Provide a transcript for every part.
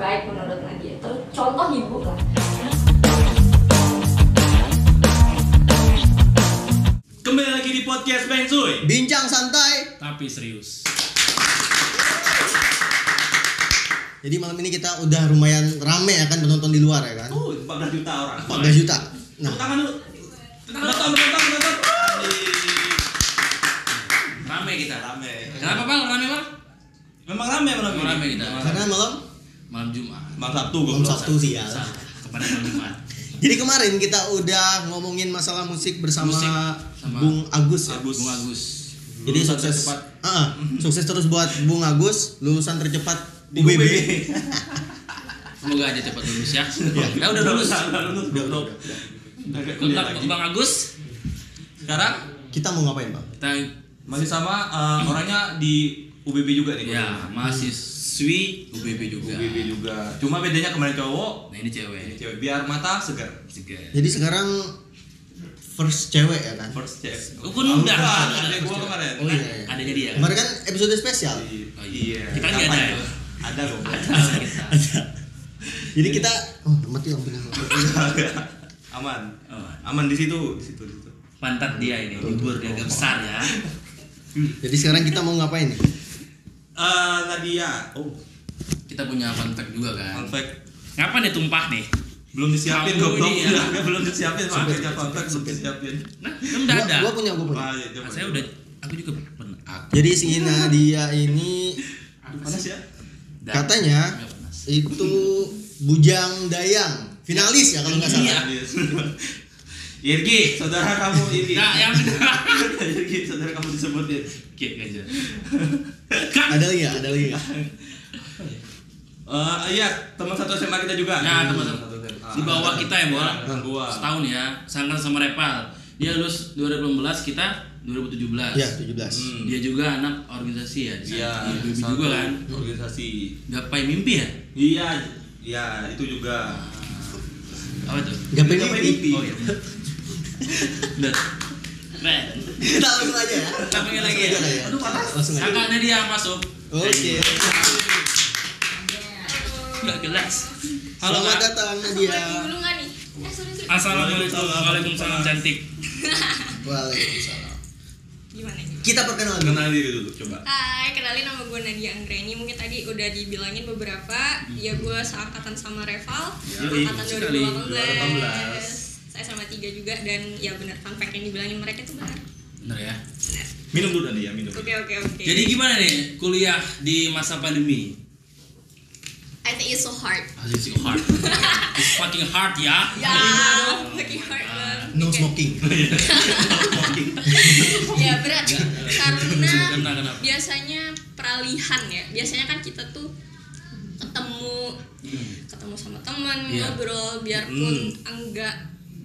terbaik menurut Nadia terus contoh ibu lah Kembali lagi di podcast Bensuy. Bincang santai. tapi serius Jadi malam ini kita udah lumayan rame ya kan penonton di luar ya kan. Oh, 14 juta orang. 14 juta. Nah, tangan dulu. Penonton, penonton, penonton. rame kita Rame. kenapa bang rame bang Memang rame malam ini. Rame kita. karena malam malam Jumat Malam Sabtu malam. Sabtu sih ya. Kepada malam Jumat Jadi kemarin kita udah ngomongin masalah musik bersama Musik sama Bung Agus ya. Agus. Bung Agus Jadi Lulusan sukses. tercepat. Ah, ah. sukses terus buat Bung Agus, lulusan tercepat Di UBB. semoga aja cepat lulus ya ya udah lulus Udah lulus. Udah kontak lagi. Bang Agus Sekarang Kita mau ngapain, Bang? kita masih sama eh, orangnya di UBB juga nih. ya mahasiswi UBB juga UBB juga. Cuma bedanya kemarin cowok, nah ini ini cewek cewek. Biar mata segar. Juga. Jadi sekarang first cewek ya kan. First check. Oh, udah. Ada gua kemarin. Oh iya. iya. adanya dia Kemarin kan episode spesial. Oh, Iya. Kita nggak Kapan ada ya? Ada kok. Ada kita. Jadi kita oh mati lampunya. Aman. Oh, Aman di situ, di situ, di situ. pantat dia ini libur dia agak besar ya Jadi sekarang kita mau ngapain nih? Eh Nadia, oh, kita punya fun fact juga kan fun fact ngapa nih tumpah nih belum disiapin goblok. ini ya. Belum disiapin makanya fun fact belum disiapin. nah kan udah Gua, ada gua punya, gua punya. Ah, iya, coba, saya coba. udah aku juga pernah aku Jadi si Nadia ini panas ya? dan- katanya itu Bujang Dayang, finalis ya kalau nggak salah. Iya. Irgi, saudara kamu Irgi. Nah, yang. Irgi, saudara kamu disebutin. Oke, aja. Ada lagi ya, ada lagi ya. Eh, iya, teman satu SMA kita juga. Nah, teman satu. SMA. Di bawah kita ya, Bol. Di gua. Setahun ya, sangkan sama Repal. Dia lulus 2018, kita 2017. Ya, 17. Hmm. Dia juga anak organisasi ya. di Iya, satu juga kan. Organisasi. Gapai mimpi ya? Iya, iya, itu juga. Apa tuh? Gapai Gapai mimpi. mimpi. Oh iya. Udah. Keren. Kita langsung aja ya. Kita panggil lagi ya. Aduh, panas. Langsung aja. Kakaknya dia masuk. Oke. Enggak jelas. Halo, Selamat Kak. datang Nadia. Assalamualaikum eh sorry sorry Assalamualaikum. Waalaikumsalam cantik. Waalaikumsalam. gimana nih Kita perkenalan dulu. Kenal diri dulu, coba. Hai, kenalin nama gue Nadia Anggreni. Mungkin tadi udah dibilangin beberapa. Ya gue seangkatan sama Reval, Yoi, angkatan sekali. 2018. Saya sama tiga juga dan ya benar fun fact yang dibilangin mereka itu benar. Bener ya. Benar. Minum dulu Nadia, minum. Oke oke oke. Jadi gimana nih kuliah di masa pandemi? I think it's so hard. Ah, It's hard. It's fucking hard ya. Ya, fucking hard banget. No Oke. smoking. ya berat karena Kenapa, kenapa? biasanya peralihan ya biasanya kan kita tuh ketemu ketemu sama teman Iya. ngobrol biarpun enggak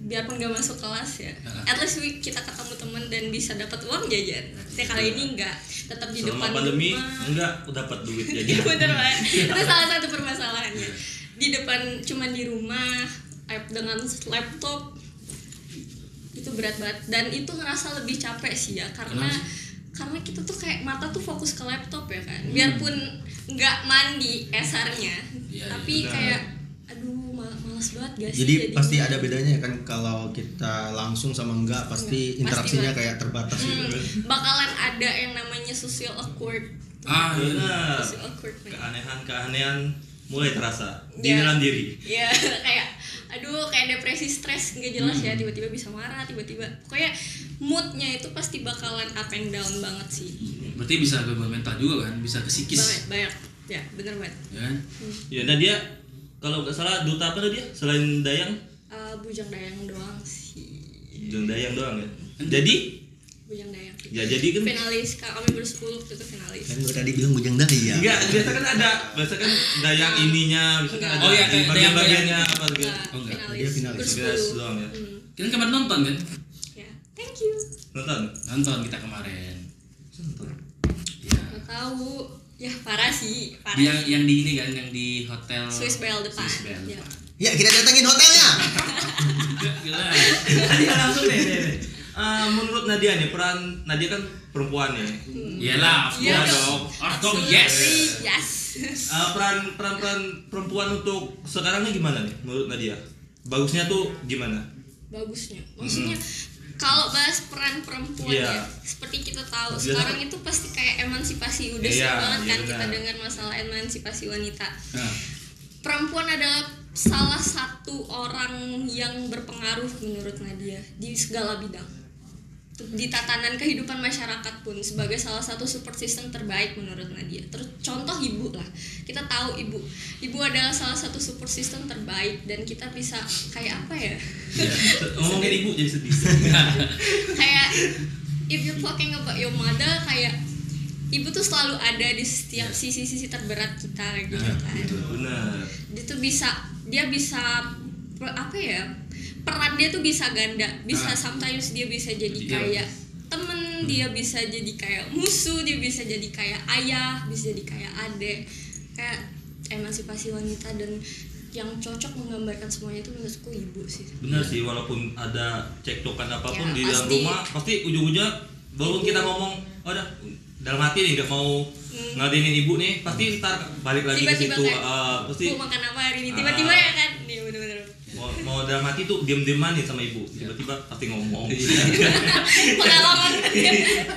biarpun gak masuk kelas ya Heeh. at least we, kita ketemu teman dan bisa dapat uang jajan. Tapi kali ini enggak tetap di Selama depan pandemi rumah. enggak dapat duit jadi. bener banget itu salah satu permasalahannya. Di depan cuman di rumah lap- dengan laptop itu berat banget. Dan itu ngerasa lebih capek sih ya karena Kenapa karena kita tuh kayak mata tuh fokus ke laptop ya kan. Biarpun nggak mandi esarnya Iya, tapi iya. kayak aduh mal- malas banget gak sih Jadi jadinya? pasti ada bedanya ya kan kalau kita langsung sama enggak pasti Pasti interaksinya banget. kayak terbatas gitu. Hmm, bakalan ada yang namanya social awkward Ah, iya. Benar. social awkward nih. Keanehan-keanehan mulai terasa di Iya. dalam diri. ya kayak aduh kayak depresi stres nggak jelas ya tiba-tiba bisa marah tiba-tiba pokoknya moodnya itu pasti bakalan up and down banget sih Berarti bisa gangguan mental juga kan? Bisa ke psikis. banget banyak ya bener banget Ya kan? Ya Nadia kalau nggak salah duta apa dia selain Dayang? Eh, bujang dayang doang sih Jeng Dayang doang ya. Jadi bujang dayang ya jadi kan finalis kak kami bersepuluh itu finalis Kan gue tadi bilang bujang daya. Enggak, biasa kan ada, biasa kan dayang ininya, bisa kan ada Oh iya, kayak bagian-bagiannya apa gitu. Oh, enggak. finalis, Dia finalis. bersepuluh doang ya. Hmm, Kita kemarin nonton kan? ya thank you Nonton? Nonton kita kemarin. Iya. nggak tahu ya parah sih parah Yang yang di ini kan yang di hotel Swiss Bell depan Swiss Bell ya. depan. Ya kita datengin hotelnya. Gila. Tadi kan langsung nih, nih, nih. eh, menurut Nadia nih peran Nadia kan perempuan ya. Iyalah, of Iya course. dong. Of course, yes. Yes. Eh, peran peran peran perempuan untuk sekarang ini gimana nih menurut Nadia? Bagusnya tuh gimana? Bagusnya. Maksudnya kalau bahas peran perempuan Iya. ya, seperti kita tahu Biasa- sekarang itu pasti kayak emansipasi udah sering Iya, banget iya kan kita benar. dengar masalah emansipasi wanita. Nah, Perempuan adalah salah satu orang yang berpengaruh menurut Nadia di segala bidang. Di tatanan kehidupan masyarakat pun sebagai salah satu support system terbaik menurut Nadia. Terus contoh ibu lah. Kita tahu ibu. Ibu adalah salah satu support system terbaik dan kita bisa kayak apa ya? Iya. Ngomongin ibu jadi sedih. kayak if you're talking about your mother kayak ibu tuh selalu ada di setiap sisi-sisi terberat kita gitu kan Benar. dia tuh bisa dia bisa apa ya peran dia tuh bisa ganda bisa Ah. sometimes dia bisa jadi Iya. kayak temen dia bisa jadi kayak musuh dia bisa jadi kayak ayah bisa jadi kayak adik kayak emansipasi wanita dan yang cocok menggambarkan semuanya itu menurutku ibu sih Benar sih walaupun ada cekcokan apa pun Ya, di dalam pasti. rumah pasti ujung-ujungnya walaupun kita ngomong oh udah dalam hati nih nggak mau ngademin ibu nih pasti ntar balik lagi ke Hmm. Tiba-tiba situ kayak, eh, pasti makan apa hari ini tiba-tiba Ah. ya kan mau, mau dalam hati tuh diem-dieman nih sama ibu. Tiba-tiba pasti ngomong. Pengalaman.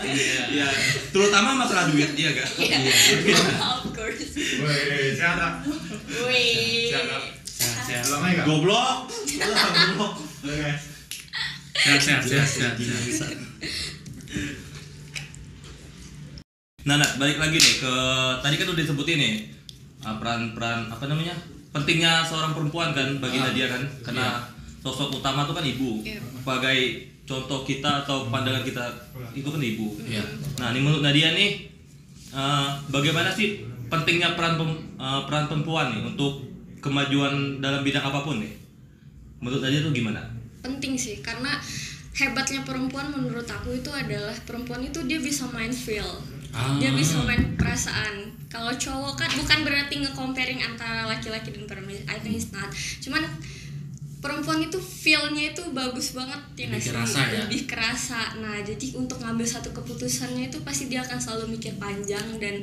Iya. ya terutama masalah duit iya gak Iya, of course. Wih. Siap, sehat, sehat. Belum aja, Kak? goblok. Goblok Oke, guys. Sehat, sehat, sehat, sehat, sehat. Nah, nah, balik lagi nih ke tadi kan udah disebutin nih uh, peran-peran apa namanya pentingnya seorang perempuan kan bagi Ah. Nadia kan karena sosok utama tuh kan ibu Iya. sebagai contoh kita atau pandangan kita itu kan ibu. Iya. Nah, ini menurut Nadia nih uh, bagaimana sih pentingnya peran pem- uh, peran perempuan nih untuk kemajuan dalam bidang apa pun nih? Menurut Nadia tuh gimana? Penting sih karena hebatnya perempuan menurut aku itu adalah perempuan itu dia bisa main feel. Ah. Dia bisa main perasaan. Kalau cowok kan bukan berarti nge-comparing antara laki-laki dan perempuan. I think it's not. Cuman perempuan itu feel-nya itu bagus banget ya nggak Lebih kerasa ya? lebih kerasa nah jadi untuk ngambil satu keputusannya itu pasti dia akan selalu mikir panjang dan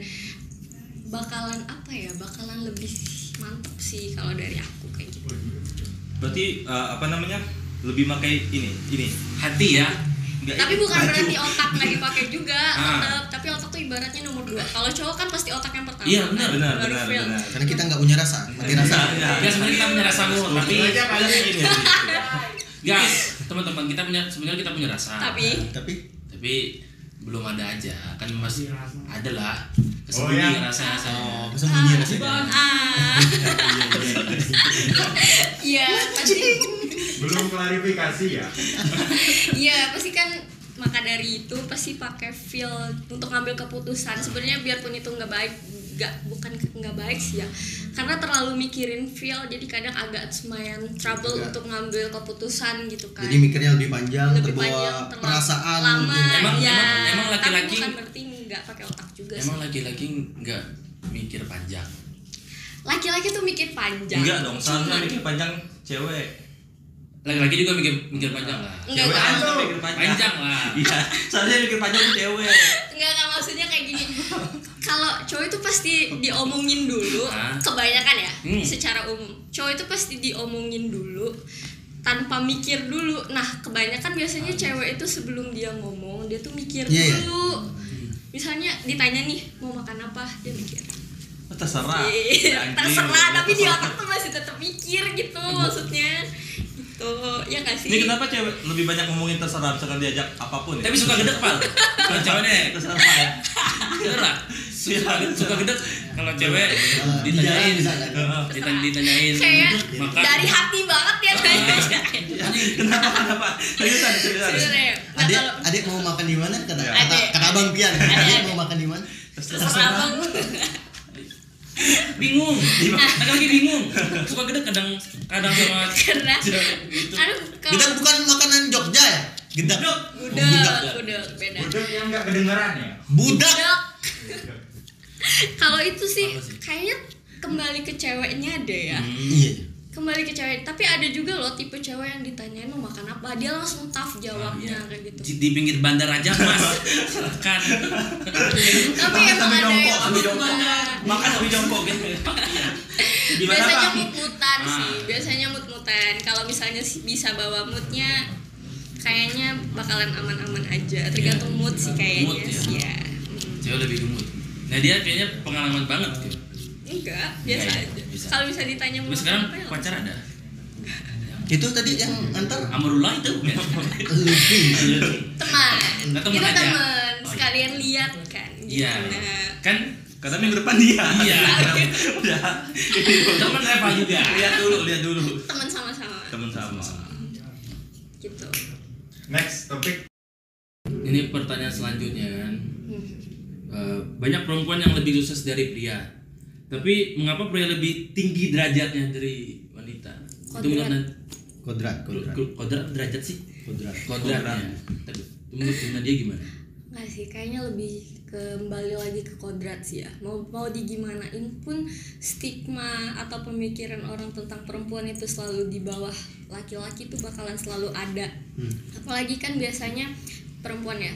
bakalan apa ya bakalan lebih mantep sih kalau dari aku kayak gitu Berarti uh, apa namanya? Lebih pakai ini, ini. Hati ya. Enggak tapi bukan baju. berarti otak nggak dipakai juga Ah. tetap tapi otak tuh ibaratnya nomor dua kalau cowok kan pasti otak yang pertama Iya, kan? benar, benar, Baru benar, feel. benar. Karena kita nggak punya rasa, mati rasa. Iya. Ya sebenarnya kita punya rasa mur, tapi aja, Kak. Ada sih ini. ya teman-teman kita punya sebenarnya kita punya rasa. tapi Tapi tapi belum ada aja kan masih ada lah Oh, kesembunyi ya. rasa rasanya. oh, kesembunyi rasanya. ah iya pasti Belum klarifikasi ya? Iya pasti kan maka dari itu pasti pakai feel untuk ngambil keputusan. Sebenarnya biarpun itu nggak baik nggak bukan nggak baik sih ya. Karena terlalu mikirin feel jadi kadang agak lumayan trouble untuk ngambil keputusan gitu kan. Jadi mikirnya lebih panjang, lebih terbawa panjang terlalu perasaan lama mungkin. Emang- ya emang- emang tapi laki-laki- bukan berarti nggak pakai otak juga Emang laki-laki nggak mikir panjang. laki-laki tuh mikir panjang. Enggak dong, Cuman- mikir panjang cewek. Laki-laki juga mikir mikir panjang lah. Enggak, Cewek harusnya mikir panjang. Panjang lah. Iya, seharusnya mikir panjang tuh cewek. Enggak, enggak maksudnya kayak gini. Kalau cowok itu pasti diomongin dulu, Hah? kebanyakan ya, Hmm. secara umum. Cowok itu pasti diomongin dulu tanpa mikir dulu. Nah, kebanyakan biasanya cewek itu sebelum dia ngomong, dia tuh mikir Iya, iya. dulu. Misalnya ditanya nih, mau makan apa? Dia mikir. Terserah. Iya, terserah, tapi di otak tuh masih tetap mikir gitu maksudnya. Gitu. Ya nggak sih? Ini kenapa cewek lebih banyak ngomongin terserah misalkan diajak apa pun ya? Tapi suka gede pal. Kalau cewek deh, terserah ya. bener lah. Suka, suka gede. Kalau cewek Kalau ditanyain, di jalan, di Heeh. ditan- ditanyain. Kayak makan. dari hati banget ya nanya. Kenapa kenapa? Sebenarnya. Nah, Adik, adik mau makan di mana? Kata, Iya. kata, abang Pian. Adik, mau makan di mana? terserah bang. Bingung kadang lagi bingung suka gede kadang kadang sama Karena gitu aduh Kita kalau bukan makanan Jogja ya? Gedak. udah budak. udah beda. Budak yang nggak kedengeran ya? Budak. Budak. Kalau itu sih kayaknya kembali ke ceweknya deh ya. Iya. Kembali ke cewek. Tapi ada juga loh tipe cewek yang ditanyain mau makan apa. Dia langsung tough jawabnya Iya. kayak gitu. Di- pinggir bandar aja mas. Silakan tapi emang ada yang jongkok. Makan tapi jongkok gitu. Biasanya mut-mutan Ah. sih. Biasanya mut-mutan. Kalau misalnya bisa bawa moodnya kayaknya bakalan aman-aman aja. Tergantung mood sih kayaknya. Mood ya. sih ya cewek lebih gemuk nah dia kayaknya pengalaman banget gitu. Enggak. Biasa Enggak ya? aja Bisa. kalau bisa ditanya mau sekarang apa ya pacar ada Itu tadi yang antar Amarullah itu lebih. teman Nah, teman kita teman Oh, iya. sekalian lihat kan iya kan Kata minggu depan dia. Iya. Udah. teman Reva juga Lihat dulu, lihat dulu. teman sama-sama Teman sama. gitu Next topik. ini pertanyaan selanjutnya kan Hmm. Eh, banyak perempuan yang lebih sukses dari pria tapi mengapa pria lebih tinggi derajatnya dari wanita itu Kodrat. menurut Nan- Kodrat, kodrat. Ko- kodrat derajat sih Kodrat. kodratnya tapi itu menurut Nadia gimana nggak sih kayaknya lebih kembali lagi ke kodrat sih ya mau mau digimanain pun stigma atau pemikiran orang tentang perempuan itu selalu di bawah laki-laki itu bakalan selalu ada Hmm. apalagi kan biasanya perempuan ya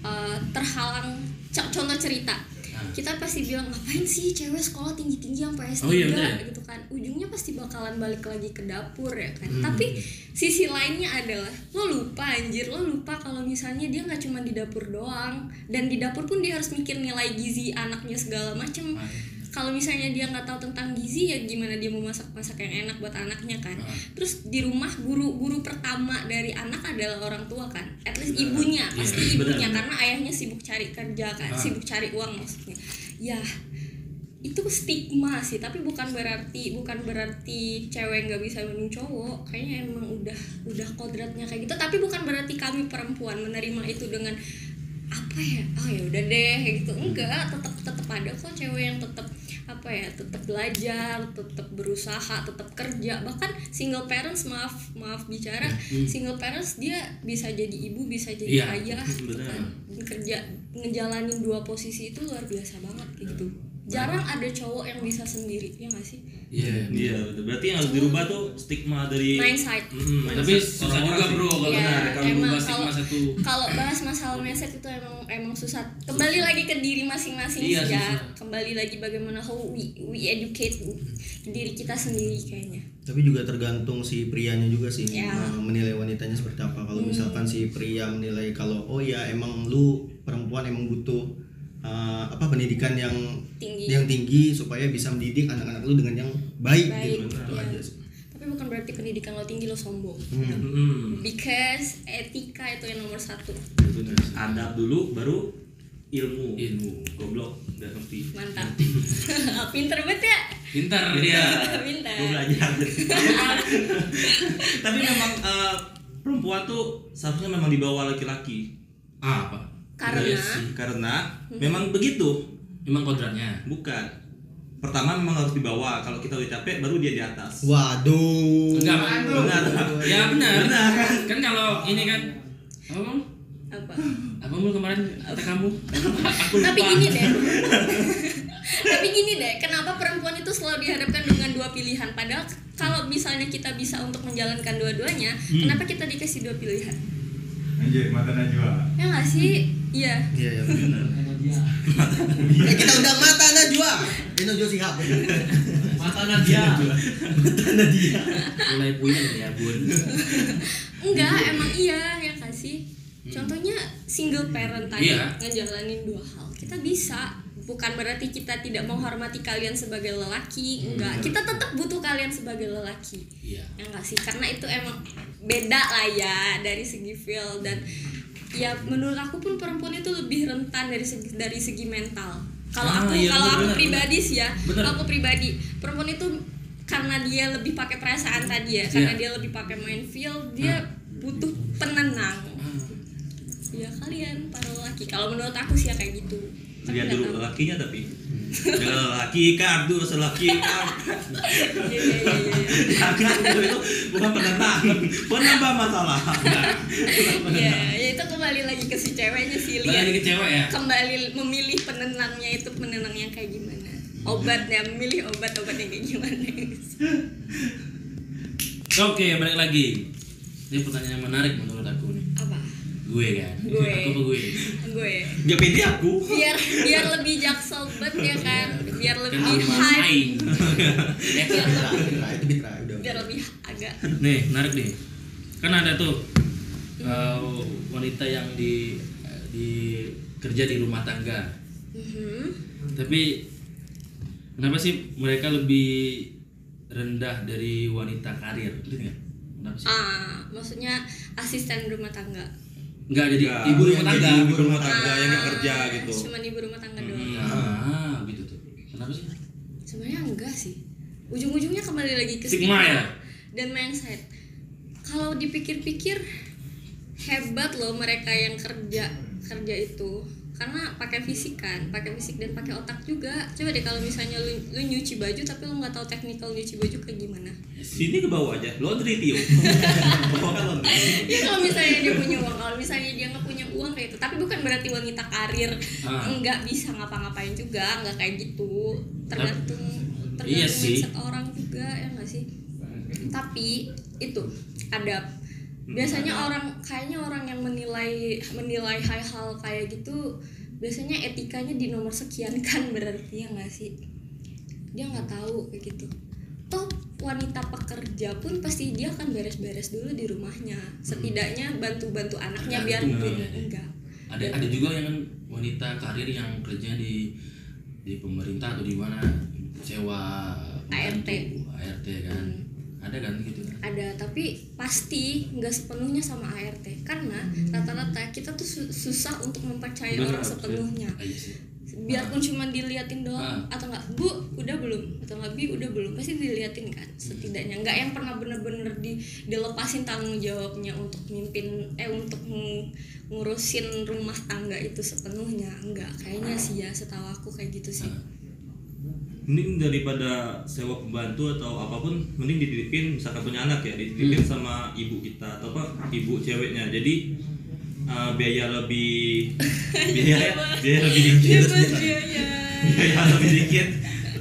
eh, terhalang co- contoh cerita. Kita pasti bilang ngapain sih cewek sekolah tinggi tinggi sampai S3 Oh iya, bener ya? gitu kan ujungnya pasti bakalan balik lagi ke dapur ya kan Hmm. tapi sisi lainnya adalah lo lupa anjir lo lupa kalau misalnya dia nggak cuma di dapur doang dan di dapur pun dia harus mikir nilai gizi anaknya segala macem. Kalau misalnya dia nggak tahu tentang gizi ya gimana dia mau masak masak yang enak buat anaknya kan? Ah. terus di rumah guru guru pertama dari anak adalah orang tua kan? At least ibunya pasti Iya, ibunya karena ayahnya sibuk cari kerja kan Ah. sibuk cari uang maksudnya. Ya itu stigma sih tapi bukan berarti bukan berarti cewek nggak bisa minum cowok. Kayaknya emang udah udah kodratnya kayak gitu. Tapi bukan berarti kami perempuan menerima itu dengan apa ya? Oh ya udah deh kayak gitu. Enggak tetap tetap ada kok cewek yang tetap apa ya tetap belajar tetap berusaha tetap kerja. Bahkan single parents maaf maaf bicara single parents dia bisa jadi ibu bisa jadi Iya, ayah. gitu kan kerja ngejalanin dua posisi itu luar biasa banget gitu jarang ada cowok yang bisa sendiri ya nggak sih iya Iya, betul. berarti yang harus dirubah tuh stigma dari mindset Mm, tapi susah juga sih. bro kalau Iya, benar kalau emang stigma satu kalau bahas masalah mindset itu emang emang susah kembali lagi ke diri masing-masing Iya, sih ya susah. kembali lagi bagaimana how we, we educate diri kita sendiri kayaknya Tapi juga tergantung si prianya juga sih Ya. uh, menilai wanitanya seperti apa. Kalau misalkan si pria menilai kalau oh ya emang lu perempuan emang butuh uh, apa pendidikan yang tinggi yang tinggi supaya bisa mendidik anak-anak lu dengan yang baik, baik gitu. Itu iya. aja sih. tapi bukan berarti pendidikan lo tinggi lo sombong Hmm. Mm. because etika itu yang nomor satu Benar. Adab dulu baru ilmu. Ilmu. Goblok, udah ngerti. mantap pinter banget ya pintar dia pinter Gue belajar. Tapi memang eh, perempuan tuh seharusnya memang dibawa laki-laki. ah, apa karena Iya sih, karena memang begitu. memang kodratnya Bukan. Pertama memang harus dibawa. Kalau kita udah capek baru dia di atas. Waduh. enggak Benar. ya benar Benar, kan? kan kalau ini kan apa apa apa mul kemarin kata kamu aku lupa tapi gini deh tapi gini deh kenapa perempuan itu selalu dihadapkan dengan dua pilihan padahal kalau misalnya kita bisa untuk menjalankan dua-duanya kenapa kita dikasih dua pilihan Anjir, mata Najwa. ya nggak sih iya. Iya, ya benar. ya, kita undang mata Najwa. Ini Najwa Sihab. Mata Nadia. mulai puyeng ya bun. Enggak emang iya ya nggak sih? Contohnya single parent tadi Iya. ngejalanin dua hal. Kita bisa bukan berarti kita tidak menghormati kalian sebagai lelaki enggak. kita tetap butuh kalian sebagai lelaki. Iya. Ya nggak sih? Karena itu emang beda lah ya dari segi feel dan ya menurut aku pun perempuan itu lebih rentan dari segi dari segi mental kalau Ah, aku iya, kalau aku pribadi sih ya Bener. aku pribadi perempuan itu karena dia lebih pakai perasaan tadi ya karena Iya. dia lebih pakai main feel dia butuh penenang Ah. ya kalian para lelaki kalau menurut aku sih ya kayak gitu Tapi Lihat dulu tahu. lelakinya tapi. Dengan lelaki kardus, lelaki kardus. Iya, iya, iya, iya. Jangan itu, itu bukan penenang, penambah masalah. Iya, ya itu kembali lagi ke si ceweknya sih lihat ke cewek ya? Kembali memilih penenangnya itu penenangnya kayak gimana? Obatnya memilih obat-obat yang kayak gimana? Oke, balik lagi. Ini pertanyaan yang menarik menurut aku Gue kan. Gue. Aku apa gue? gue Gak pede aku. biar biar lebih jaksel banget ya kan biar Kan lebih udah. biar lebih agak Nih, menarik nih. Kan ada tuh uh, wanita yang di di kerja di rumah tangga. Mhm. Tapi kenapa sih mereka lebih rendah dari wanita karir? Ngerti nggak? Kenapa sih? ah maksudnya asisten rumah tangga Enggak jadi Nggak, ibu rumah tangga. jadi ibu rumah tangga yang nggak Ah, kerja gitu. cuman ibu rumah tangga doang Ah, gitu tuh. Kenapa sih? sebenarnya enggak sih ujung-ujungnya kembali lagi ke Stigma ya? dan mindset kalau dipikir-pikir hebat loh mereka yang kerja kerja itu karena pakai fisik kan pakai fisik dan pakai otak juga coba deh kalau misalnya lu, lu nyuci baju tapi lu nggak tahu teknikal nyuci baju kayak gimana Sini ke bawah aja. Laundry Tio. Ya kalau misalnya dia punya uang kalau misalnya dia nggak punya uang kayak itu tapi bukan berarti wanita karir Ah. nggak bisa ngapa-ngapain juga nggak kayak gitu tergantung tergantung Iya sih. mindset orang juga ya nggak sih tapi itu adab biasanya orang kayaknya orang yang menilai menilai hal-hal kayak gitu biasanya etikanya di nomor sekian kan berarti ya nggak sih dia nggak tahu kayak gitu toh wanita pekerja pun pasti dia akan beres-beres dulu di rumahnya setidaknya bantu-bantu anaknya biar Tergantung, pun ya. enggak Ada ada juga yang wanita karir yang kerja di di pemerintah atau di mana sewa ART. ART kan. Ada kan gitu? Kan. ada tapi pasti nggak sepenuhnya sama ART karena rata-rata kita tuh su- susah untuk mempercayai Benar, orang sepenuhnya. Ah, iya sih. biarpun cuma diliatin doang Ah. atau enggak bu udah belum? Atau enggak bi udah belum? Pasti diliatin kan setidaknya. Nggak yang pernah bener-bener di dilepasin tanggung jawabnya untuk mimpin eh untuk ng- ngurusin rumah tangga itu sepenuhnya. Enggak kayaknya sih ya setahu aku kayak gitu sih Mending daripada sewa pembantu atau apa pun, mending dititipin misalkan punya anak ya, dititipin sama ibu kita atau apa ibu ceweknya. Jadi uh, biaya lebih biaya biaya lebih dikit, biaya lebih dikit.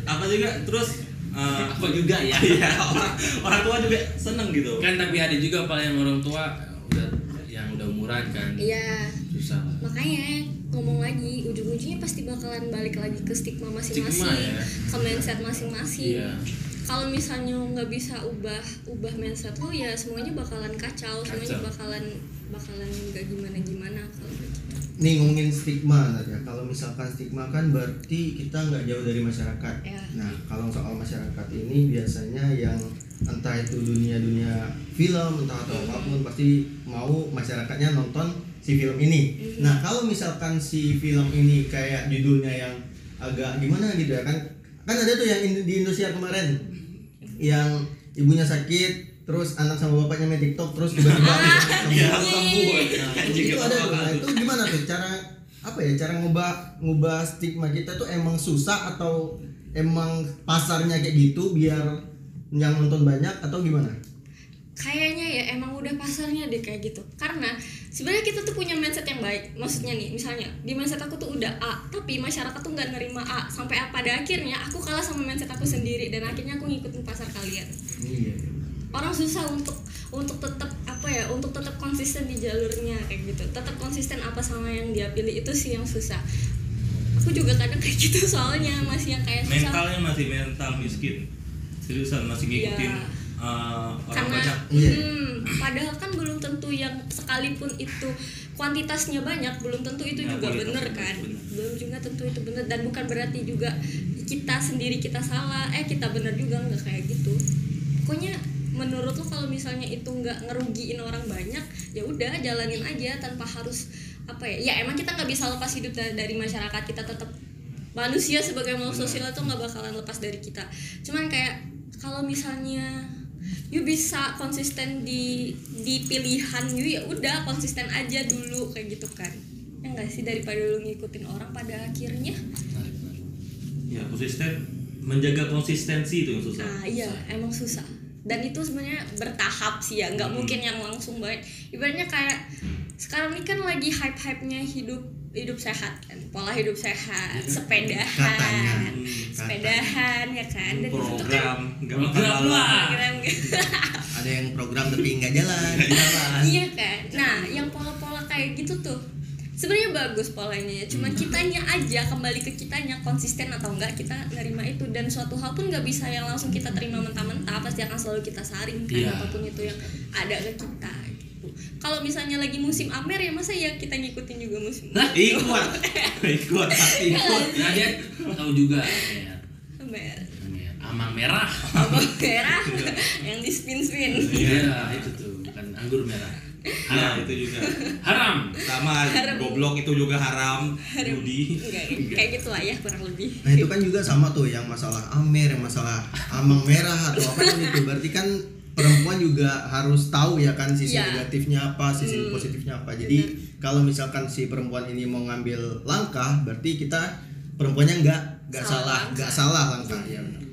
Apa juga terus uh, Apa juga ya? Iya, orang, orang tua juga seneng gitu. kan tapi ada juga apa yang orang tua udah yang udah umuran kan. iya Susah lah. makanya ngomong lagi ujung-ujungnya pasti bakalan balik lagi ke stigma masing-masing ya. ke mindset masing-masing Iya. kalau misalnya nggak bisa ubah ubah mindset lo ya semuanya bakalan kacau, semuanya Kacau. bakalan bakalan nggak gimana gimana kalau gitu. Nih ngomongin stigma ya. Kalau misalkan stigma kan berarti kita nggak jauh dari masyarakat. Ya. Nah kalau soal masyarakat ini biasanya yang entah itu dunia-dunia film entah atau apa pun pasti mau masyarakatnya nonton si film ini. Nah kalau misalkan si film ini kayak judulnya yang agak gimana gitu ya kan kan ada tuh yang in- di Indonesia kemarin. Yang ibunya sakit terus anak sama bapaknya main TikTok terus tiba-tiba Iya, sembuh. sembuh. Nah, itu ada Nah, itu gimana tuh? Cara apa ya cara ngubah ngubah stigma kita tuh emang susah atau emang pasarnya kayak gitu biar yang nonton banyak atau gimana? kayaknya ya emang udah pasarnya deh kayak gitu. Karena sebenarnya kita tuh punya mindset yang baik. Maksudnya nih misalnya di mindset aku tuh udah A tapi masyarakat tuh nggak nerima A. Sampai pada akhirnya aku kalah sama mindset aku sendiri. Dan akhirnya aku ngikutin pasar kalian. Iya. orang susah untuk untuk tetap apa ya untuk tetap konsisten di jalurnya kayak gitu. Tetap konsisten apa sama yang dia pilih itu sih yang susah. Aku juga kadang kayak gitu soalnya masih yang kayak susah. Mentalnya masih mental miskin. Seriusan masih ngikutin Iya. uh, orang karena banyak. Iya. hmm, padahal kan belum tentu yang sekalipun itu kuantitasnya banyak belum tentu itu Ya, juga bener kan bener. belum juga tentu itu bener dan bukan berarti juga kita sendiri kita salah eh kita bener juga nggak kayak gitu pokoknya menurut lo kalau misalnya itu nggak ngerugiin orang banyak ya udah jalanin aja tanpa harus apa ya ya emang kita nggak bisa lepas hidup da- dari masyarakat kita tetap manusia sebagai makhluk sosial itu nggak bakalan lepas dari kita cuman kayak kalau misalnya you bisa konsisten di di pilihan you ya udah konsisten aja dulu kayak gitu kan. Ya nggak sih? Daripada lu ngikutin orang pada akhirnya. Ya konsisten menjaga konsistensi itu yang susah. nah iya emang susah. Dan itu sebenarnya bertahap sih ya nggak mungkin yang langsung banget. Ibaratnya kayak sekarang ini kan lagi hype hype nya hidup hidup sehat kan pola hidup sehat Katanya. sepedahan sepedahan ya kan? dan itu kan program nggak Program lah. ada yang program tapi nggak jalan iya kan? Nah yang pola-pola kayak gitu tuh sebenarnya bagus polanya ya. Cuman kitanya aja kembali ke kitanya konsisten atau enggak kita nerima itu. Dan suatu hal pun nggak bisa yang langsung kita terima mentah-mentah pasti akan selalu kita saring kan Iya. apa pun itu yang ada ke kita kalau misalnya lagi musim amer ya masa ya kita ngikutin juga musim Lah, ikut. Ikut pasti ikut. Nah dia tahu juga. Amer. amer. Amer. Amang merah. abang merah. Yang di spin spin. Iya itu tuh. Bukan anggur merah. nah Haram. itu juga. Haram. sama goblok itu juga haram. Budi. Enggak, kayak gitu lah ya kurang lebih. Nah itu kan juga sama tuh yang masalah amer, yang masalah amang merah atau apa kan itu. Berarti kan perempuan juga harus tahu ya kan sisi Iya. negatifnya apa, sisi positifnya apa. Jadi kalau misalkan si perempuan ini mau ngambil langkah, berarti kita perempuannya nggak nggak Salah nggak salah langkah ya. benar.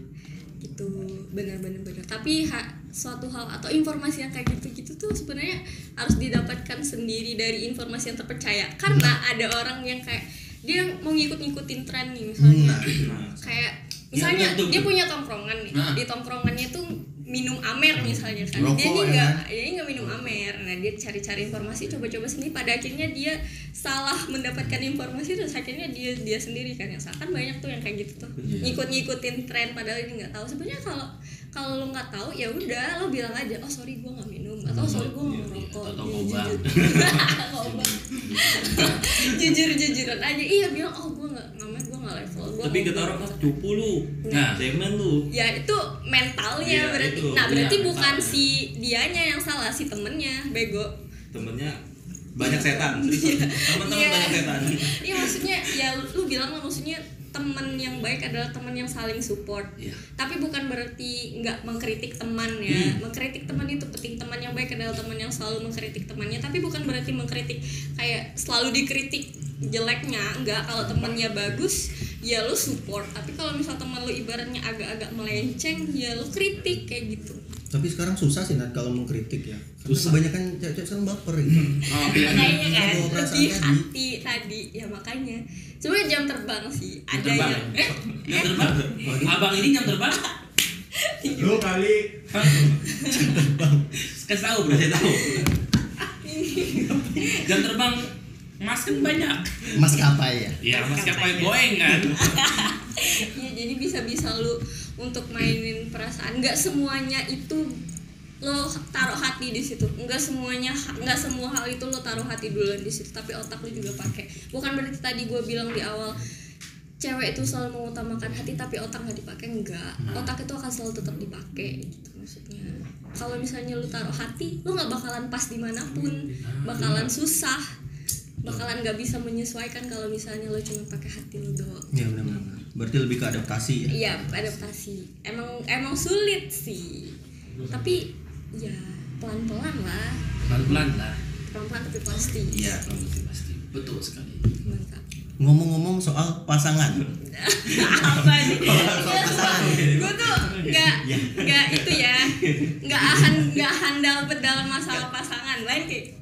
gitu benar-benar benar tapi ha, suatu hal atau informasi yang kayak gitu-gitu tuh sebenarnya harus didapatkan sendiri dari informasi yang terpercaya karena ada orang yang kayak dia mau ngikut-ngikutin tren nih misalnya Nah, kayak Ya, misalnya betul, dia punya tongkrongan nih Nah. di tongkrongannya tuh minum amer misalnya kan. Rokok, dia ini ya. nggak kan? dia nggak minum amer. Nah dia cari-cari informasi coba-coba sendiri. Pada akhirnya dia salah mendapatkan informasi terus akhirnya dia dia sendiri kan. Yang salah kan banyak tuh yang kayak gitu tuh. Ngikut-ngikutin tren padahal dia nggak tahu. Sebenarnya kalau kalau lo nggak tahu ya udah lo bilang aja oh sorry gue nggak minum. Atau sorry gue nggak merokok Atau Iya, jujur jujur jujuran aja. Iya bilang oh gue nggak gue level. Ngobam." kata orang kan cupu lu Nah. cemen lu. Ya itu mentalnya Iya, berarti. itu. nah berarti Iya, bukan mentalnya. si dianya yang salah si temennya bego. Temennya banyak setan. Teman-teman Iya. banyak setan. Iya maksudnya ya lu bilang lah maksudnya teman yang baik adalah teman yang saling support. Iya. tapi bukan berarti nggak mengkritik teman ya. Mengkritik teman itu penting. Teman yang baik adalah teman yang selalu mengkritik temannya. Tapi bukan berarti mengkritik kayak selalu dikritik jeleknya. Enggak kalau temannya bagus ya lu support tapi kalau misal teman lu ibaratnya agak-agak melenceng ya lu kritik kayak gitu Tapi sekarang susah sih Nat kalau mau kritik ya. Karena Susah. Kebanyakan cewek-cewek sekarang baper gitu. Oh, iya. makanya kan lebih tadi. hati tadi ya makanya cuma jam terbang sih Jam ada terbang. yang eh, Jam terbang. Abang ini jam terbang. Lu kali Kasih tahu bro. kasih tahu Jam terbang Mas kan banyak. Mas kapai ya. Ya. Maskapai Boeing kan. ya jadi bisa-bisa lu untuk mainin perasaan. Nggak semuanya itu lo taruh hati di situ. Nggak semuanya nggak semua hal itu lo taruh hati dulu di situ tapi otak lo juga pakai. Bukan berarti tadi gue bilang di awal cewek itu selalu mengutamakan hati tapi otak nggak dipakai. Enggak otak itu akan selalu tetap dipakai gitu maksudnya. Kalau misalnya lu taruh hati lu nggak bakalan pas di mana pun. Bakalan susah bakalan nggak bisa menyesuaikan kalau misalnya lo cuma pakai hati lo doang Ya benar-benar. Berarti lebih ke adaptasi ya. Iya, adaptasi. Emang emang sulit sih. Tapi ya pelan-pelan lah. Pelan-pelan lah. Pelan-pelan tapi pasti. Iya, pelan-pelan pasti. Betul sekali. Mantap. Ngomong-ngomong soal pasangan. Apa nih? Gue tuh nggak nggak itu ya, nggak ahan nggak handal dalam masalah pasangan lain kayak.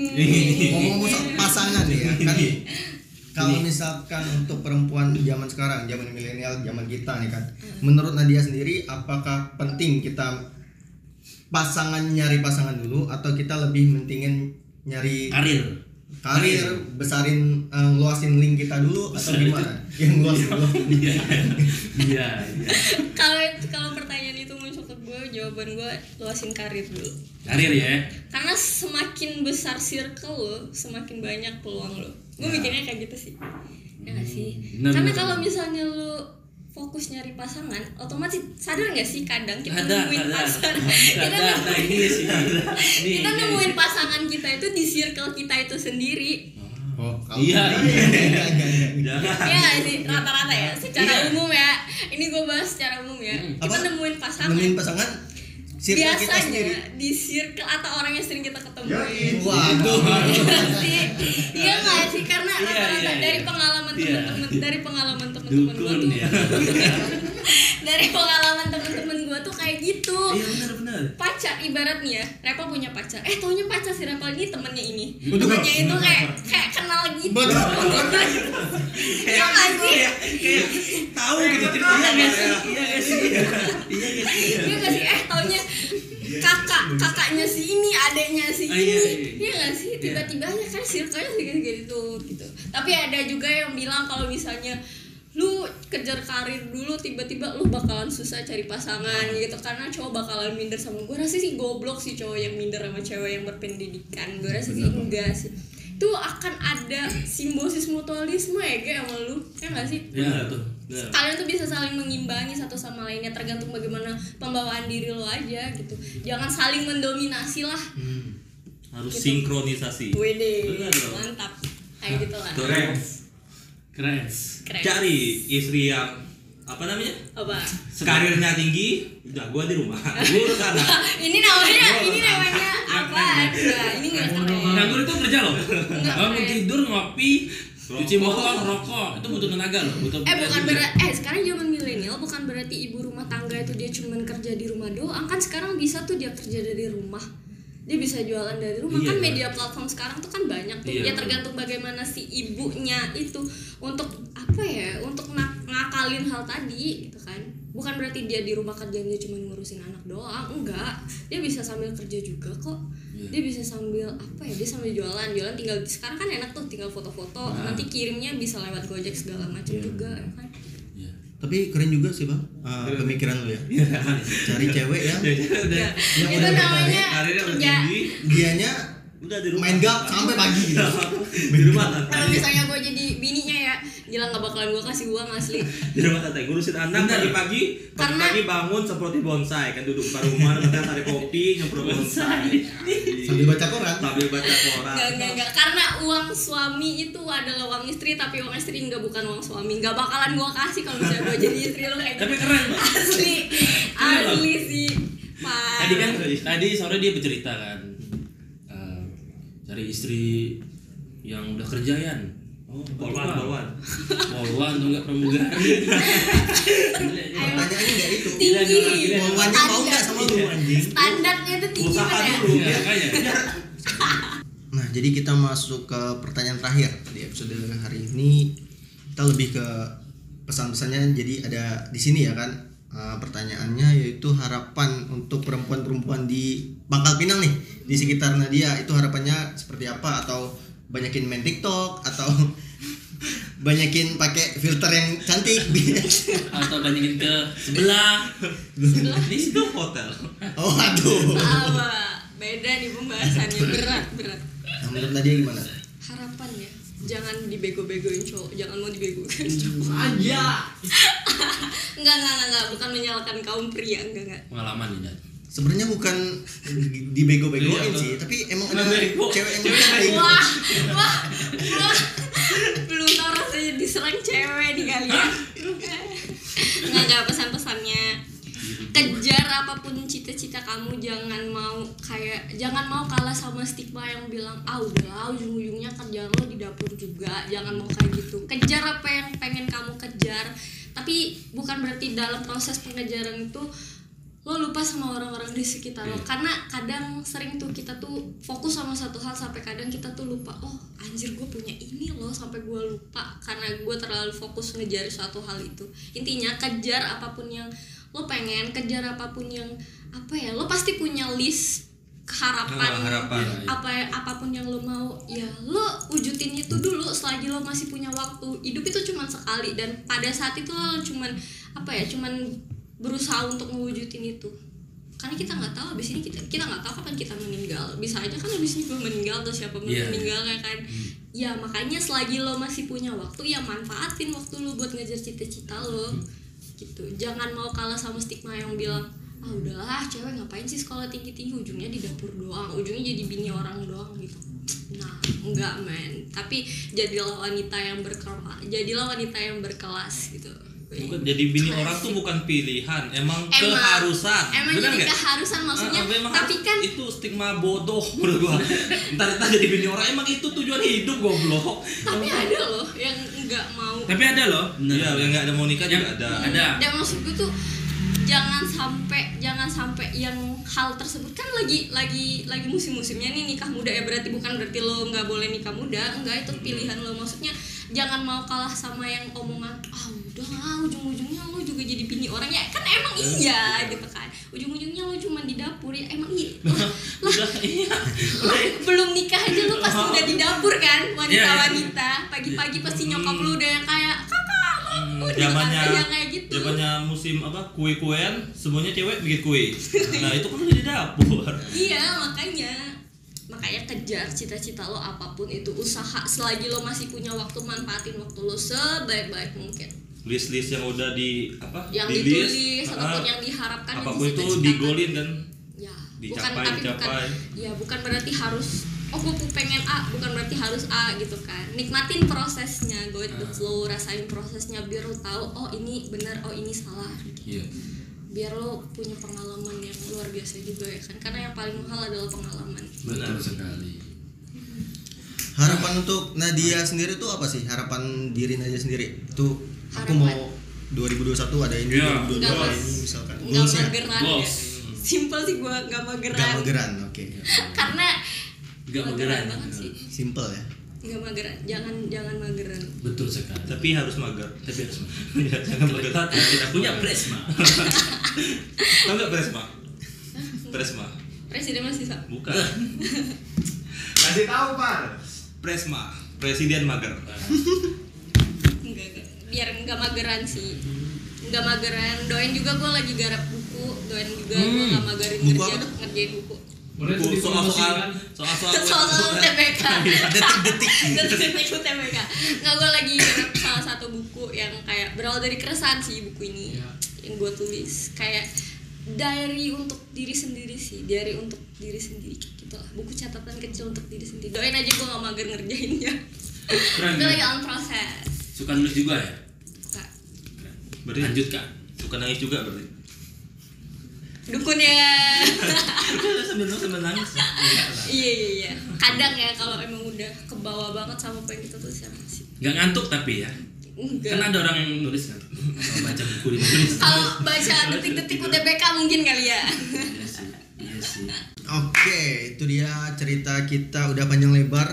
Ngomong-ngomong soal pasangan nih ya kan. Kalau misalkan untuk perempuan zaman sekarang, zaman milenial, zaman kita nih kan. Menurut Nadia sendiri apakah penting kita pasangan nyari pasangan dulu atau kita lebih mentingin nyari Karir. karir, besarin eh, luasin link kita dulu atau gimana? Yang luasin luasin. Iya. Iya, iya. Kalau kalau pertanyaan jawaban gue luasin karir dulu. Karir ya. karena semakin besar circle lo semakin banyak peluang lo gue mikirnya kayak gitu sih ya gak sih Benar, karena benar, kalau misalnya lo fokus nyari pasangan otomatis sadar gak sih kadang kita Ada, nemuin ada. pasangan Ada, kita, ada, nemuin- ini sih. Ada. Ini, kita ini. nemuin pasangan kita itu di circle kita itu sendiri Oh, kalau Iya, iya. Enggak, enggak, enggak. Jangan. ya gak sih rata-rata ya secara Iya. umum ya ini gue bahas secara umum ya kita Apa? nemuin pasangan Nemuin pasangan circle kita sendiri. biasanya di circle atau orang yang sering kita ketemu. Waduh. sih iya nggak sih karena Iya, rata-rata iya, iya. dari pengalaman Iya. temen-temen dari pengalaman temen-temen gue tuh dari pengalaman temen-temen tuh kayak gitu. Iya benar benar. pacar ibarat nih ya Repa punya pacar. Eh taunya pacar si Repa ini temennya ini. Temennya itu kayak kayak kenal gitu. Betul. Iya nggak sih? Kayak tahu gitu ceritanya. Iya guys, iya guys, iya. Iya guys. Iya nggak sih? Eh taunya kakak kakaknya si ini adeknya si Ah, ini. iya, iya. Iya. nggak sih? Tiba-tiba aja kan circle-nya segitu gitu gitu. Tapi ada juga yang bilang kalau misalnya lu kejar karir dulu tiba-tiba lu bakalan susah cari pasangan gitu. Karena cowok bakalan minder sama gue rasa sih goblok sih cowok yang minder sama cewek yang berpendidikan. Gue rasa sih enggak sih. Itu akan ada simbiosis mutualisme ya kayak sama lu. Ya nggak sih? Iya tuh. Benar. kalian tuh bisa saling mengimbangi satu sama lainnya tergantung bagaimana pembawaan diri lo aja gitu. Jangan saling mendominasi lah. Hmm. harus Gitu. sinkronisasi. Wede mantap. Kayak gitu lah keren. Keren. cari istri yang apa namanya? Apa? Karirnya tinggi udah gua di rumah. Gua urus anak ini namanya ini namanya apa? nah, ini nggak keren. Nganggur itu kerja loh. Enggak, Bangun tidur ngopi, cuci motor, rokok, itu butuh tenaga loh, butuh Eh bukan berarti eh sekarang zaman milenial bukan berarti ibu rumah tangga itu dia cuman kerja di rumah doang. Kan sekarang bisa tuh dia kerja dari rumah dia bisa jualan dari rumah Iya, kan iya. media platform sekarang tuh kan banyak tuh Iya, ya tergantung bagaimana si ibunya itu untuk apa ya untuk nak- ngakalin hal tadi gitu kan bukan berarti dia di rumah kerjanya cuma ngurusin anak doang enggak dia bisa sambil kerja juga kok Iya. dia bisa sambil apa ya dia sambil jualan jualan tinggal sekarang kan enak tuh tinggal foto-foto Nah. nanti kirimnya bisa lewat gojek segala macam Iya. juga ya kan Iya. Tapi keren juga sih bang uh, pemikiran lu ya. Cari cewek udah Ya, Yang itu udah namanya karirnya udah tinggi. Dianya udah di rumah. main gap sampai pagi. Gitu. di rumah. kalau misalnya gue jadi ya gila nggak bakalan gue kasih uang asli. Di rumah santai ngurusin anak Bener. pagi-pagi Karena- pagi-pagi bangun seperti bonsai. Kan duduk depan rumah nanti cari kopi nyemprot bonsai. Sambil baca koran. sambil baca koran. Nggak nggak nggak. Karena uang suami itu adalah uang istri tapi uang istri nggak bukan uang suami. Nggak bakalan gue kasih kalau misalnya gue jadi istri lo kayak Tapi gitu. keren, asli. Asli sih. Pak Tadi kan tadi sore dia bercerita kan eh, cari istri yang udah kerjaan. Oh, polwan polwan Polwan tuh enggak pramugari. Pertanyaannya nggak itu. tinggi Polwannya mau nggak sama lu anjing? standarnya itu tinggi Usaha banget ya dulu. Iya, makanya. Nah, jadi kita masuk ke pertanyaan terakhir di episode hari ini. Kita lebih ke pesan-pesannya. Jadi ada di sini ya kan uh, pertanyaannya yaitu harapan untuk perempuan-perempuan di Pangkal Pinang nih di sekitar Nadia itu harapannya seperti apa atau banyakin main TikTok atau banyakin pakai filter yang cantik. Atau banyakin ke sebelah. di situ hotel. Oh aduh apa beda nih pembahasannya. Berat berat. Nah, menurut Nadia gimana? Harapan ya jangan dibego-begoin cowok. Jangan mau dibego-begoin cowok. Aja. enggak enggak enggak, bukan menyalahkan kaum pria. Enggak enggak. Pengalaman nih, Dan. Sebenarnya bukan dibego-begoin Iya, sih tapi emang ada cewek yang Cewek bego wah wah wah. Belum rasanya diserang cewek nih kalian enggak enggak pesan-pesannya. Kejar apa pun cita-cita kamu jangan mau kayak jangan mau kalah sama stigma yang bilang ah udah ujung-ujungnya kerjaan lo di dapur juga. Jangan mau kayak gitu. Kejar apa yang pengen kamu kejar. Tapi bukan berarti dalam proses pengejaran itu lo lupa sama orang-orang di sekitar lo. Karena kadang sering tuh kita tuh fokus sama satu hal sampai kadang kita tuh lupa oh anjir gue punya ini loh sampai gue lupa karena gue terlalu fokus ngejar suatu hal itu. Intinya kejar apa pun yang lo pengen kejar apa pun yang apa ya lo pasti punya list harapan Ah, harapan. apa apa pun yang lo mau. Ya lo wujudin itu dulu selagi lo masih punya waktu. Hidup itu cuma sekali dan pada saat itu lo cuman apa ya cuman berusaha untuk mewujudin itu. Karena kita nggak tahu abis ini kita kita nggak tahu kapan kita meninggal. Bisa aja kan abis ini gue meninggal atau siapa Iya. meninggal ya kan? Ya makanya selagi lo masih punya waktu ya manfaatin waktu lo buat ngejar cita-cita lo. Gitu. Jangan mau kalah sama stigma yang bilang ah udahlah cewek ngapain sih sekolah tinggi tinggi ujungnya di dapur doang ujungnya jadi bini orang doang gitu. Nah enggak men. Tapi jadilah wanita yang berkelas jadilah wanita yang berkelas gitu Bukan, jadi bini orang tuh bukan pilihan emang, Emang. keharusan. emang Bener jadi nggak? keharusan maksudnya Ah, ah, memang tapi kan itu stigma bodoh menurut gua. Ntar ntar jadi bini orang emang itu tujuan hidup goblok. Tapi ada loh yang nggak mau. Tapi ada loh. iya yang nggak ada mau nikah Yang juga ada. ada. dan maksud gue tuh jangan sampai jangan sampai yang hal tersebut kan lagi lagi lagi musim-musimnya nih nikah muda ya. Berarti bukan berarti lo nggak boleh nikah muda. Enggak itu pilihan lo. Maksudnya jangan mau kalah sama yang omongan ah udah lah ujung-ujungnya lo juga jadi bini orang. Ya kan emang iya. gitu kan. Ujung-ujungnya lo cuma di dapur ya. Emang iya. Lah, lah, iya. belum nikah aja lo pasti udah di dapur kan Iya, iya. wanita-wanita pagi-pagi pasti nyokap lo udah yang kayak kakak Hmm, zamannya kayak gitu. zamannya musim apa kue kuean semuanya cewek bikin kue. Nah itu kan udah di dapur. Iya makanya. Makanya kejar cita-cita lo apa pun itu usaha selagi lo masih punya waktu manfaatin waktu lo sebaik-baik mungkin list list yang udah di apa yang di ditulis list, ataupun ah, yang diharapkan apa pun itu digolin kan ya Dicapai, bukan tapi dicapai. bukan ya bukan berarti harus oh gue pengen A bukan berarti harus A gitu kan nikmatin prosesnya go with the Ah. flow rasain prosesnya biar lo tahu oh ini benar oh ini salah gitu. iya biar lo punya pengalaman yang luar biasa juga ya kan karena yang paling mahal adalah pengalaman betul sekali Harapan untuk Nadia sendiri tuh apa sih? Harapan diri Nadia sendiri. Itu aku mau 2021 ada ini, Iya. 2022 Enggak, ada ini misalkan. nggak mageran ya Goals. simple sih gua nggak mageran. Gak mageran, oke. karena Nggak mageran. banget sih. Simple ya. nggak mageran. Jangan jangan mageran. Betul sekali. Tapi harus mager. Tapi harus ya jangan mager. kita punya presma. Tau nggak presma? Presma. Presiden masih sa bukan. Kasih tahu, Par. presma. Presiden mager. Enggak. Biar nggak mageran sih. Nggak mageran. Doain juga gua lagi garap buku. Doain juga gua Hmm. nggak magerin Buku ngerjain apa? ngerjain buku. Soal soal dipromosikan. soal soal soal TBK Detik-detik. detik TBK nggak gue lagi garap salah satu buku yang kayak berawal dari keresahan sih buku ini. Iya. yang gue tulis. Kayak diary untuk diri sendiri sih. Diary untuk diri sendiri. Gitu lah. Buku catatan kecil untuk diri sendiri. Doain aja gue gak mager ngerjainnya. Itu lagi keren. on proses suka nulis juga ya? Kak. berarti lanjut kak. suka nangis juga berarti? Dukun ya sambil nangis sambil nangis. Iya iya iya. Kadang ya kalau emang udah kebawa banget sama apa yang kita tulis ya masih. Nggak ngantuk tapi ya? Enggak. Kan ada orang yang nulis kan? Atau baca buku di nulis kalau baca detik-detik UTBK mungkin kali ya. Iya sih iya sih. Oke, itu dia cerita kita udah panjang lebar.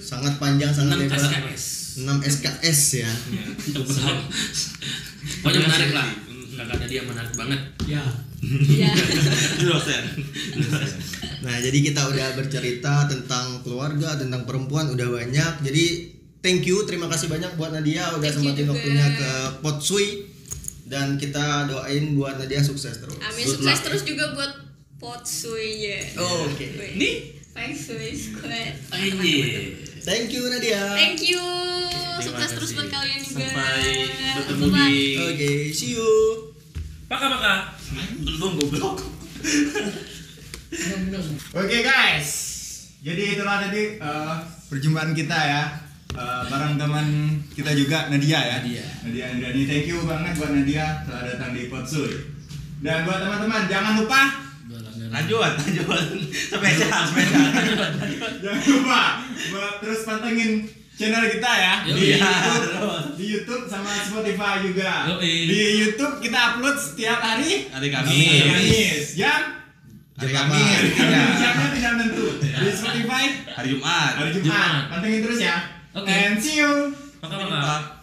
Sangat panjang, sangat 6 lebar. SKS 6 SKS ya. Betul. pokoknya menarik lah kakaknya dia menarik banget Ya. ya dosen Nah, jadi kita udah bercerita tentang keluarga, tentang perempuan udah banyak. Jadi thank you, terima kasih banyak buat Nadia udah juga. waktunya ke Potsui dan kita doain buat Nadia sukses terus. Amin Good sukses luck. terus juga buat Potsui ya. Oh, oke. Wih. nih Feng Shui Squad. ini Thank you Nadia. Thank you. Terima Sukses terus buat kalian juga. Sampai bertemu di Oke, see you. pakai pakai belum goblok Oke guys, jadi itulah tadi eh, perjumpaan kita ya Eh, bareng teman kita juga Nadia ya. Nadia. Nadia Andrani, thank you banget buat Nadia telah datang di Potsuy. Dan buat teman-teman jangan lupa lanjut lanjut spesial spesial jangan lupa buat terus pantengin channel kita ya di YouTube, di YouTube sama Spotify juga. Di YouTube kita upload setiap hari hari Hari Kamis Kamis jam hari Jam Kamis Jamnya ya. tidak tentu. Di Spotify hari Jumat hari Jumat. Jumat. Pantengin terus ya. Oke. And see you. pakai Jumpa.